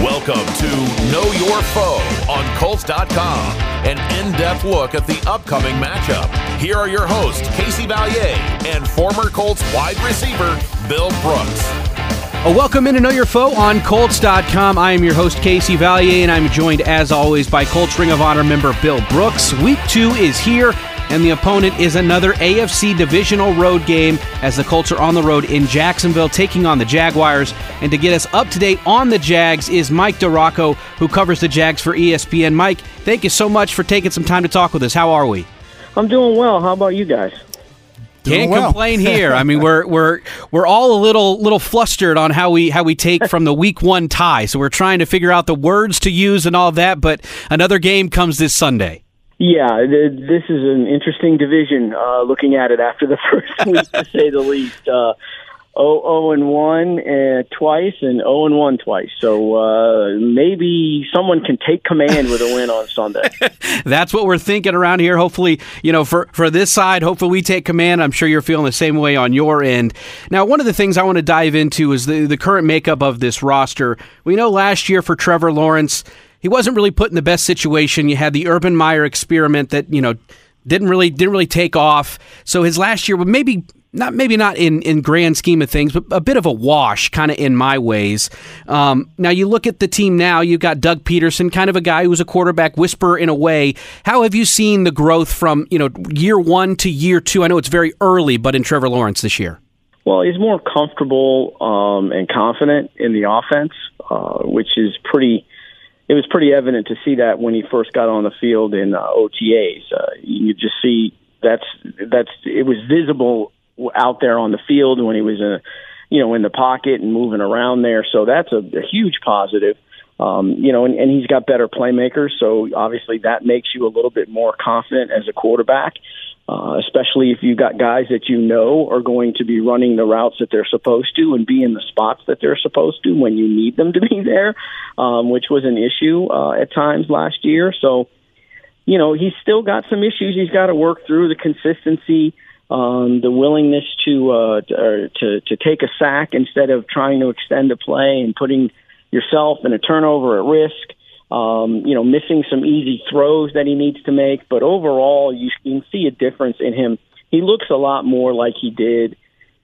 Welcome to Know Your Foe on Colts.com, an in depth look at the upcoming matchup. Here are your hosts, Casey Valier and former Colts wide receiver, Bill Brooks. A welcome in to Know Your Foe on Colts.com. I am your host, Casey Valier, and I'm joined, as always, by Colts Ring of Honor member Bill Brooks. Week two is here, and the opponent is another AFC divisional road game as the Colts are on the road in Jacksonville taking on the Jaguars. And to get us up to date on the Jags is Mike DiRocco, who covers the Jags for ESPN. Mike, thank you so much for taking some time to talk with us. How are we? I'm doing well. How about you guys? Can't well. complain here. I mean, we're we're we're all a little little flustered on how we how we take from the week one tie. So we're trying to figure out the words to use and all that. But another game comes this Sunday. Yeah, th- this is an interesting division. Uh, looking at it after the first week, to say the least. Uh, oh, oh and one uh, twice, and oh and one twice. So uh, maybe someone can take command with a win on Sunday. That's what we're thinking around here. Hopefully, you know, for for this side, hopefully we take command. I'm sure you're feeling the same way on your end. Now, one of the things I want to dive into is the the current makeup of this roster. We know last year for Trevor Lawrence he wasn't really put in the best situation. You had the Urban Meyer experiment that you know didn't really didn't really take off. So his last year, was maybe not maybe not in in grand scheme of things, but a bit of a wash, kind of in my ways. Um, now you look at the team now. You've got Doug Pederson, kind of a guy who's a quarterback whisperer in a way. How have you seen the growth from you know year one to year two? I know it's very early, but in Trevor Lawrence this year. Well, he's more comfortable um, and confident in the offense, uh, which is pretty it was pretty evident to see that when he first got on the field in uh, OTAs. Uh, you just see that's that's it was visible out there on the field when he was in, you know, in the pocket and moving around there. So that's a, a huge positive. Um, you know, and, and he's got better playmakers, so obviously that makes you a little bit more confident as a quarterback uh, especially if you've got guys that you know are going to be running the routes that they're supposed to and be in the spots that they're supposed to when you need them to be there, um, which was an issue uh, at times last year. So, you know, he's still got some issues he's got to work through the consistency. Um, the willingness to, uh, to to to take a sack instead of trying to extend a play and putting yourself in a turnover at risk um, you know, missing some easy throws that he needs to make. But overall, you can see a difference in him. He looks a lot more like he did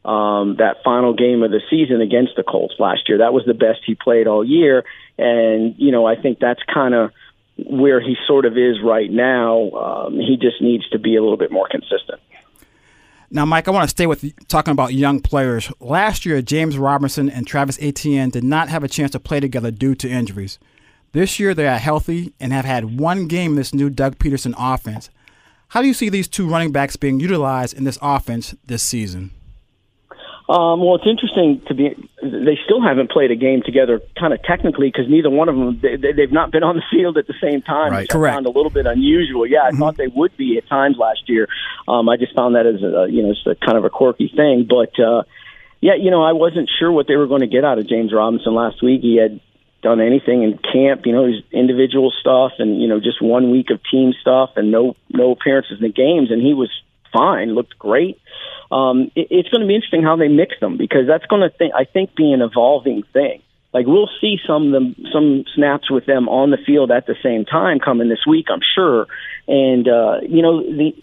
um, that final game of the season against the Colts last year. That was the best he played all year. And, you know, I think that's kind of where he sort of is right now. Um, he just needs to be a little bit more consistent. Now, Mike, I want to stay with talking about young players. Last year, James Robinson and Travis Etienne did not have a chance to play together due to injuries. This year they are healthy and have had one game in this new Doug Pederson offense. How do you see these two running backs being utilized in this offense this season? Um, well, it's interesting to be. They still haven't played a game together, kind of technically, because neither one of them they, they've not been on the field at the same time. Right, correct. I found a little bit unusual. Yeah, I mm-hmm. thought they would be at times last year. Um, I just found that as a you know it's a kind of a quirky thing, but. uh yeah, you know, I wasn't sure what they were going to get out of James Robinson last week. He had done anything in camp, you know, his individual stuff and, you know, just one week of team stuff and no no appearances in the games and he was fine, looked great. Um, it, it's going to be interesting how they mix them because that's going to, th- I think, be an evolving thing. Like we'll see some of them, some snaps with them on the field at the same time coming this week, I'm sure. And uh, you know, the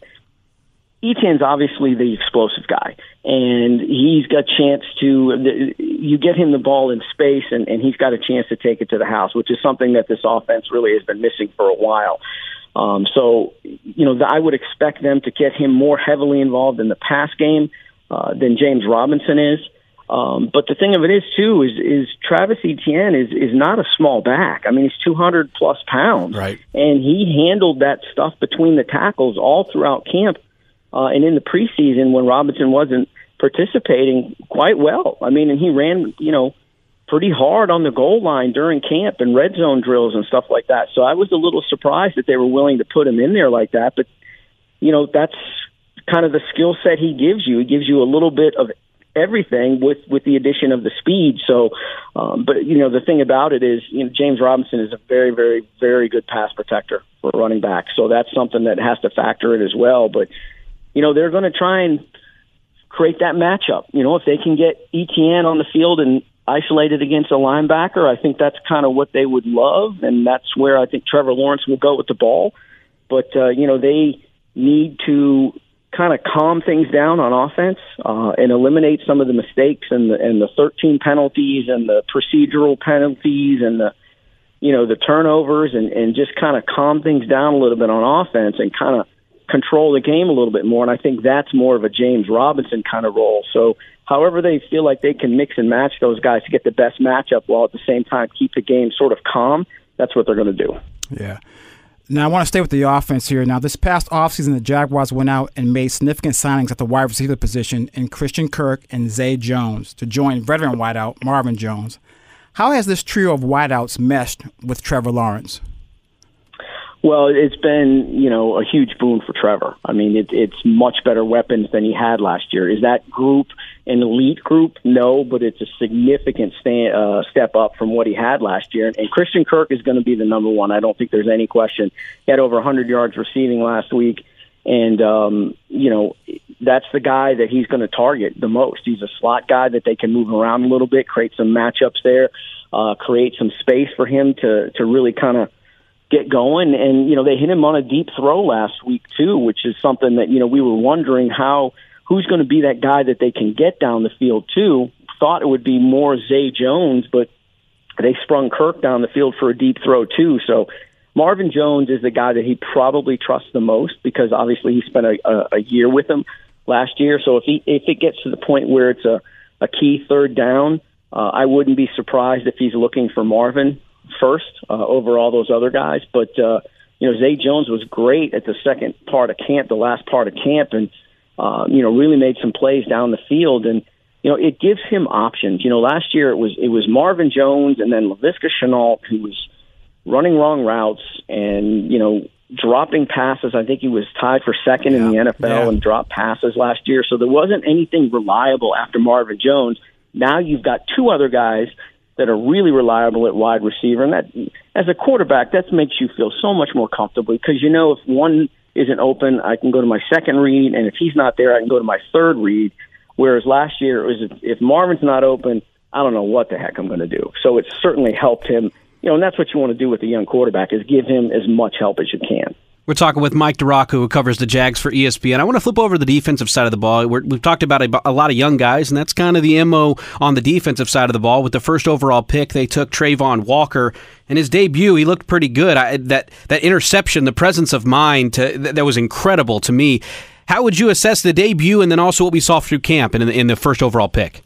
Etienne's obviously the explosive guy, and he's got a chance to. You get him the ball in space, and, and he's got a chance to take it to the house, which is something that this offense really has been missing for a while. Um, so, you know, I would expect them to get him more heavily involved in the pass game uh, than James Robinson is. Um, but the thing of it is too is is Travis Etienne is is not a small back. I mean, he's 200 plus pounds, right? And he handled that stuff between the tackles all throughout camp uh, and in the preseason when Robinson wasn't participating quite well. I mean, and he ran, you know, pretty hard on the goal line during camp and red zone drills and stuff like that. So I was a little surprised that they were willing to put him in there like that. But you know, that's kind of the skill set he gives you. He gives you a little bit of everything with with the addition of the speed. So, um, but you know, the thing about it is, you know, James Robinson is a very, very, very good pass protector for running back. So that's something that has to factor in as well. But you know, they're going to try and create that matchup. You know, if they can get Etienne on the field and isolated against a linebacker, I think that's kind of what they would love, and that's where I think Trevor Lawrence will go with the ball. But uh, you know, they need to kind of calm things down on offense uh, and eliminate some of the mistakes and the and the 13 penalties and the procedural penalties and the you know the turnovers and and just kind of calm things down a little bit on offense and kind of control the game a little bit more. And I think that's more of a James Robinson kind of role. So however they feel like they can mix and match those guys to get the best matchup while at the same time keep the game sort of calm, that's what they're going to do. Yeah. Now, I want to stay with the offense here. Now, this past offseason, the Jaguars went out and made significant signings at the wide receiver position in Christian Kirk and Zay Jones to join veteran wideout Marvin Jones. How has this trio of wideouts meshed with Trevor Lawrence? Well, it's been you know a huge boon for Trevor. I mean, it, it's much better weapons than he had last year. Is that group an elite group? No, but it's a significant stand, uh, step up from what he had last year. And, Christian Kirk is going to be the number one. I don't think there's any question. He had over 100 yards receiving last week, and um, you know that's the guy that he's going to target the most. He's a slot guy that they can move around a little bit, create some matchups there, uh, create some space for him to to really kind of get going. And, you know, they hit him on a deep throw last week, too, which is something that, you know, we were wondering how, who's going to be that guy that they can get down the field, too. Thought it would be more Zay Jones, but they sprung Kirk down the field for a deep throw, too. So, Marvin Jones is the guy that he probably trusts the most because obviously he spent a, a, a year with him last year. So if he if it gets to the point where it's a, a key third down, uh, I wouldn't be surprised if he's looking for Marvin first uh, over all those other guys. But uh, you know, Zay Jones was great at the second part of camp, the last part of camp, and uh, you know, really made some plays down the field. And you know, it gives him options. You know, last year it was it was Marvin Jones and then Laviska Shenault who was running wrong routes and you know dropping passes. I think he was tied for second yeah, in the NFL yeah. and dropped passes last year. So there wasn't anything reliable after Marvin Jones. Now you've got two other guys that are really reliable at wide receiver. And that, as a quarterback, that makes you feel so much more comfortable because you know if one isn't open, I can go to my second read, and if he's not there, I can go to my third read. Whereas last year, it was if Marvin's not open, I don't know what the heck I'm going to do. So it's certainly helped him. You know, and that's what you want to do with a young quarterback is give him as much help as you can. We're talking with Mike DiRocco, who covers the Jags for ESPN. I want to flip over to the defensive side of the ball. we have talked about a, a, lot of young guys, and that's kind of the MO on the defensive side of the ball. With the first overall pick, they took Travon Walker. In his debut, he looked pretty good. I, that that interception, the presence of mind, to, that, that was incredible to me. How would you assess the debut, and then also what we saw through camp in in the first overall pick?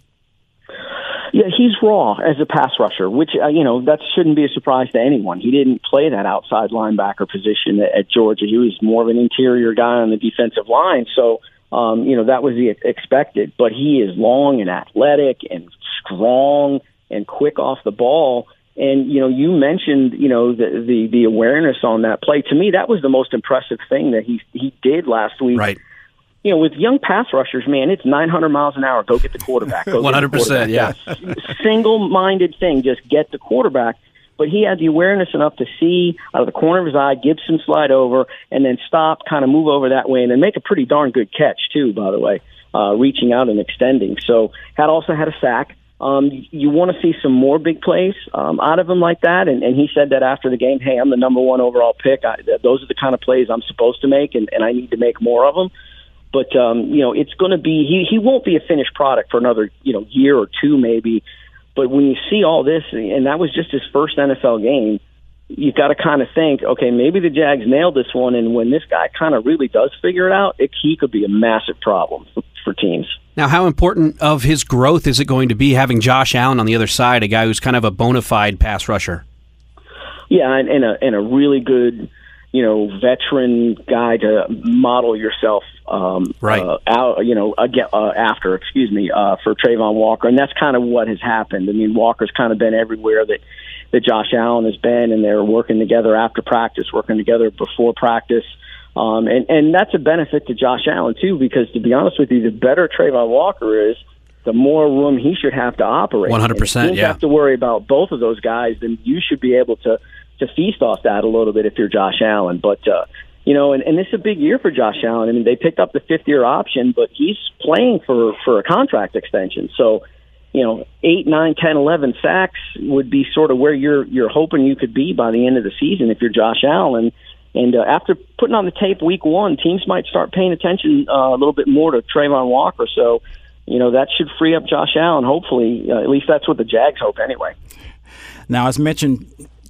Yeah, he's raw as a pass rusher, which uh, you know that shouldn't be a surprise to anyone. He didn't play that outside linebacker position at, at Georgia. He was more of an interior guy on the defensive line, so um, you know that was the expected. But he is long and athletic and strong and quick off the ball. And you know, you mentioned you know the the, the awareness on that play. To me, that was the most impressive thing that he he did last week. Right you know, with young pass rushers, man, it's 900 miles an hour. Go get the quarterback. 100%, yeah. Single-minded thing, just get the quarterback. But he had the awareness enough to see out of the corner of his eye, Gibson slide over, and then stop, kind of move over that way, and then make a pretty darn good catch too. By the way, uh, reaching out and extending. So had also had a sack. Um, you want to see some more big plays um, out of him like that, and, and he said that after the game. Hey, I'm the number one overall pick. I, those are the kind of plays I'm supposed to make, and, and I need to make more of them. But um, you know, it's going to be he he won't be a finished product for another you know year or two maybe. But when you see all this, and that was just his first NFL game, you've got to kind of think, okay, maybe the Jags nailed this one, and when this guy kind of really does figure it out, it, he could be a massive problem for, for teams. Now, how important of his growth is it going to be having Josh Allen on the other side, a guy who's kind of a bona fide pass rusher? Yeah, and, and a and a really good you know, veteran guy to model yourself um, right uh, out, you know, again, uh, after, excuse me, uh, for Travon Walker, and that's kind of what has happened. I mean, Walker's kind of been everywhere that that Josh Allen has been, and they're working together after practice, working together before practice. Um, and, and that's a benefit to Josh Allen, too, because to be honest with you, the better Travon Walker is, the more room he should have to operate. 100%. yeah. have to worry about both of those guys, then you should be able to to feast off that a little bit if you're Josh Allen. But uh, you know, and, and this is a big year for Josh Allen. I mean, they picked up the fifth year option, but he's playing for for a contract extension. So, you know, eight, nine, ten, eleven sacks would be sort of where you're you're hoping you could be by the end of the season if you're Josh Allen. And uh, after putting on the tape week one, teams might start paying attention uh, a little bit more to Travon Walker. So, you know, that should free up Josh Allen. Hopefully, uh, at least that's what the Jags hope anyway. Now, as mentioned,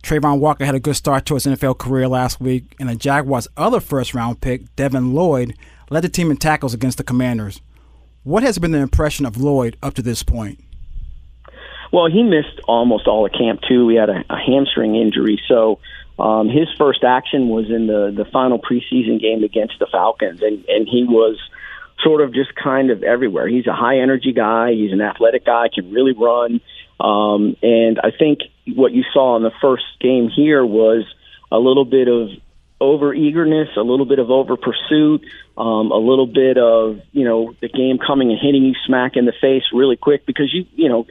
Travon Walker had a good start to his NFL career last week, and the Jaguars' other first round pick, Devin Lloyd, led the team in tackles against the Commanders. What has been the impression of Lloyd up to this point? Well, he missed almost all of camp too. He had a, a hamstring injury, so um, his first action was in the the final preseason game against the Falcons, and and he was sort of just kind of everywhere. He's a high energy guy. He's an athletic guy. Can really run. Um, and I think what you saw in the first game here was a little bit of over eagerness, a little bit of over pursuit, um, a little bit of you know the game coming and hitting you smack in the face really quick because you you know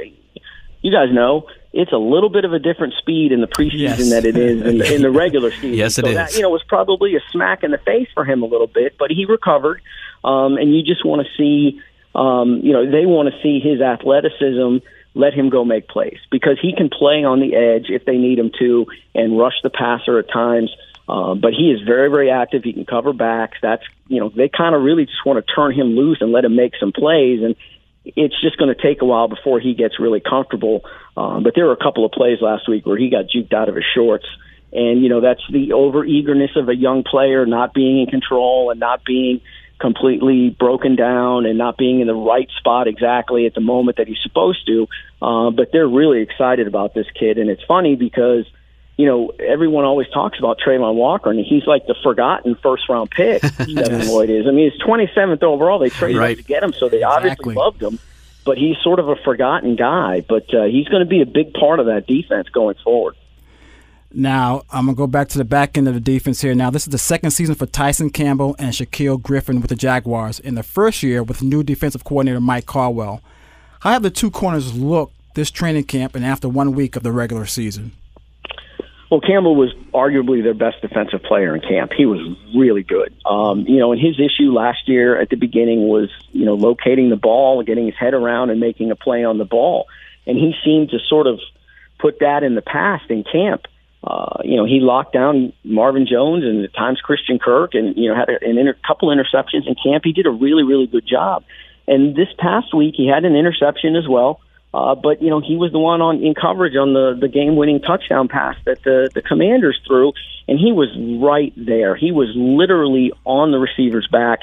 you guys know it's a little bit of a different speed in the preseason yes. that it is in the, in the regular season. yes, it so is. That, you know, was probably a smack in the face for him a little bit, but he recovered. Um, and you just want to see, um, you know, they want to see his athleticism. Let him go make plays because he can play on the edge if they need him to and rush the passer at times. Um, but he is very, very active. He can cover backs. That's you know they kind of really just want to turn him loose and let him make some plays. And it's just going to take a while before he gets really comfortable. Um, but there were a couple of plays last week where he got juked out of his shorts. And, you know, that's the over eagerness of a young player not being in control and not being completely broken down and not being in the right spot exactly at the moment that he's supposed to. Uh, but they're really excited about this kid. And it's funny because you know, everyone always talks about Travon Walker, and he's like the forgotten first round pick. Devin Lloyd is. I mean, he's 27th overall. They traded right. to get him, so they obviously loved him. But he's sort of a forgotten guy. But uh, he's going to be a big part of that defense going forward. Now, I'm going to go back to the back end of the defense here. Now, this is the second season for Tyson Campbell and Shaquill Griffin with the Jaguars. In the first year with new defensive coordinator Mike Caldwell. How have the two corners looked this training camp and after one week of the regular season? Well, Campbell was arguably their best defensive player in camp. He was really good. Um, you know, and his issue last year at the beginning was, you know, locating the ball, getting his head around, and making a play on the ball. And he seemed to sort of put that in the past in camp. Uh, you know, he locked down Marvin Jones and at times Christian Kirk, and you know had a, an inter- couple interceptions in camp. He did a really, really good job. And this past week, he had an interception as well. Uh, but you know he was the one on in coverage on the the game winning touchdown pass that the the Commanders threw, and he was right there. He was literally on the receiver's back,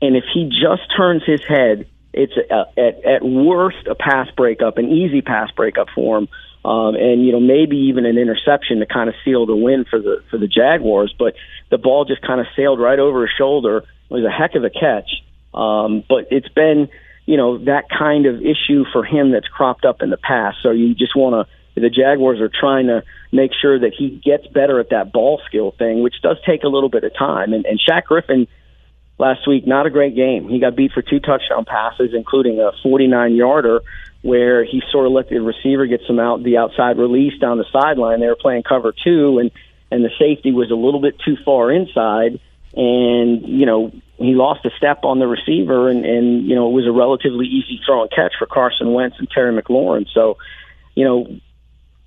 and if he just turns his head, it's a, at at worst a pass breakup, an easy pass breakup for him, um, and you know maybe even an interception to kind of seal the win for the for the Jaguars. But the ball just kind of sailed right over his shoulder. It was a heck of a catch, um, but it's been you know that kind of issue for him that's cropped up in the past. So you just want to. The Jaguars are trying to make sure that he gets better at that ball skill thing, which does take a little bit of time. And, and Shaq Griffin last week, not a great game. He got beat for two touchdown passes, including a 49 yarder where he sort of let the receiver get some out the outside release down the sideline. They were playing cover two, and and the safety was a little bit too far inside, and you know he lost a step on the receiver, and, and you know it was a relatively easy throw and catch for Carson Wentz and Terry McLaurin. So, you know,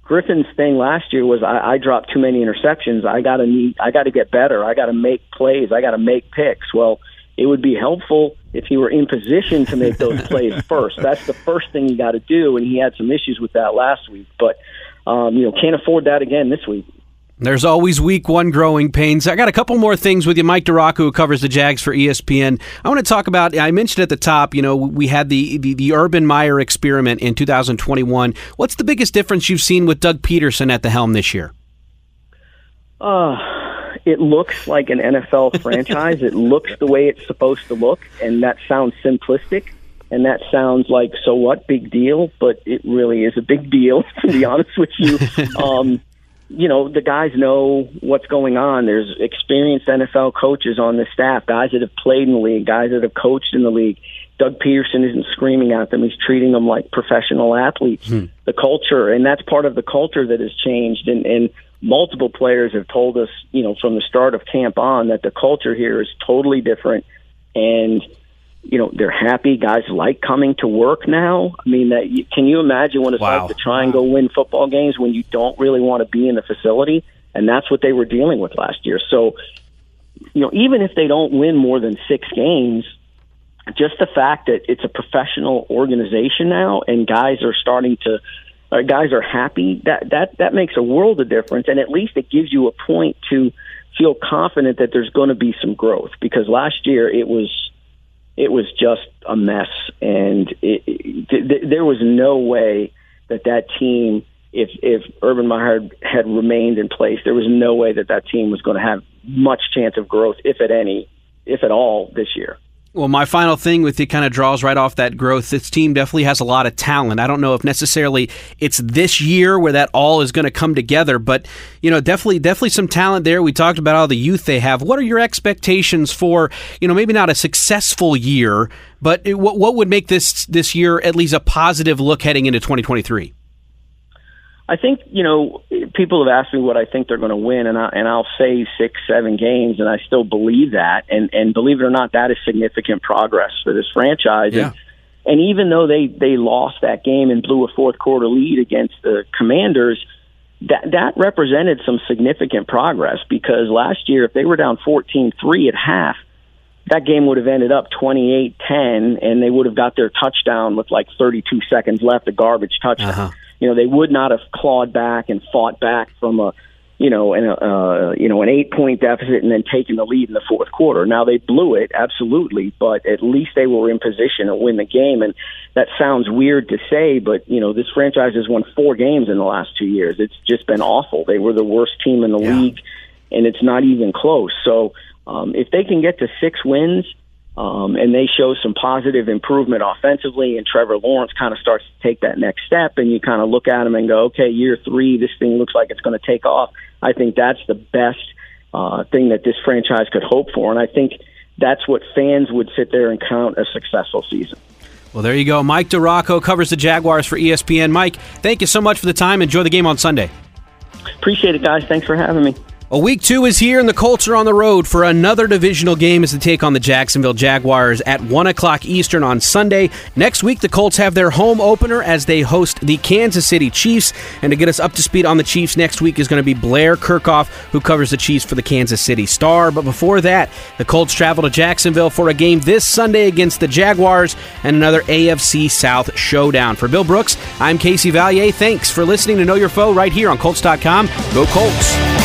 Griffin's thing last year was I, I dropped too many interceptions. I got to need, I got to get better. I got to make plays. I got to make picks. Well, it would be helpful if he were in position to make those plays first. That's the first thing you got to do, and he had some issues with that last week. But um, you know, can't afford that again this week. There's always week one growing pains. I got a couple more things with you. Mike DiRocco, who covers the Jags for ESPN. I want to talk about, I mentioned at the top, you know, we had the, the, the Urban Meyer experiment in 2021. What's the biggest difference you've seen with Doug Pederson at the helm this year? Uh, it looks like an NFL franchise. It looks the way it's supposed to look, and that sounds simplistic. And that sounds like, so what, big deal? But it really is a big deal, to be honest with you. Um, you know, the guys know what's going on. There's experienced NFL coaches on the staff, guys that have played in the league, guys that have coached in the league. Doug Pederson isn't screaming at them. He's treating them like professional athletes. Hmm. The culture, and that's part of the culture that has changed. And, and multiple players have told us, you know, from the start of camp on that the culture here is totally different. And you know they're happy. Guys like coming to work now. I mean, that can you imagine what it's wow. like to try and go win football games when you don't really want to be in the facility? And that's what they were dealing with last year. So, you know, even if they don't win more than six games, just the fact that it's a professional organization now and guys are starting to uh, guys are happy that that that makes a world of difference and at least it gives you a point to feel confident that there's going to be some growth because last year it was it was just a mess. And it, it, th- there was no way that that team if if Urban Meyer had, had remained in place there was no way that that team was going to have much chance of growth if at any if at all this year well, my final thing with it kind of draws right off that growth. This team definitely has a lot of talent. I don't know if necessarily it's this year where that all is going to come together, but you know, definitely, definitely some talent there. We talked about all the youth they have. What are your expectations for, you know, maybe not a successful year, but what what would make this this year at least a positive look heading into 2023? I think you know people have asked me what I think they're going to win, and I and I'll say six, seven games, and I still believe that. And and believe it or not, that is significant progress for this franchise. Yeah. And, and even though they they lost that game and blew a fourth quarter lead against the Commanders, that that represented some significant progress because last year if they were down 14-3 at half, that game would have ended up 28-10 and they would have got their touchdown with like 32 seconds left, a garbage touchdown. Uh-huh. You know, they would not have clawed back and fought back from a, you know, an uh, you know, an eight point deficit and then taking the lead in the fourth quarter. Now they blew it, absolutely, but at least they were in position to win the game. And that sounds weird to say, but you know, this franchise has won four games in the last two years. It's just been awful. They were the worst team in the Yeah. league, and it's not even close. So um, if they can get to six wins um, and they show some positive improvement offensively, and Trevor Lawrence kind of starts to take that next step, and you kind of look at him and go, okay, year three, this thing looks like it's going to take off. I think that's the best uh, thing that this franchise could hope for, and I think that's what fans would sit there and count a successful season. Well, there you go. Mike DiRocco covers the Jaguars for ESPN. Mike, thank you so much for the time. Enjoy the game on Sunday. Appreciate it, guys. Thanks for having me. Well, week two is here, and the Colts are on the road for another divisional game as they take on the Jacksonville Jaguars at 1 o'clock Eastern on Sunday. Next week, the Colts have their home opener as they host the Kansas City Chiefs. And to get us up to speed on the Chiefs next week is going to be Blair Kerkhoff, who covers the Chiefs for the Kansas City Star. But before that, the Colts travel to Jacksonville for a game this Sunday against the Jaguars and another AFC South showdown. For Bill Brooks, I'm Casey Valier. Thanks for listening to Know Your Foe right here on Colts.com. Go Colts.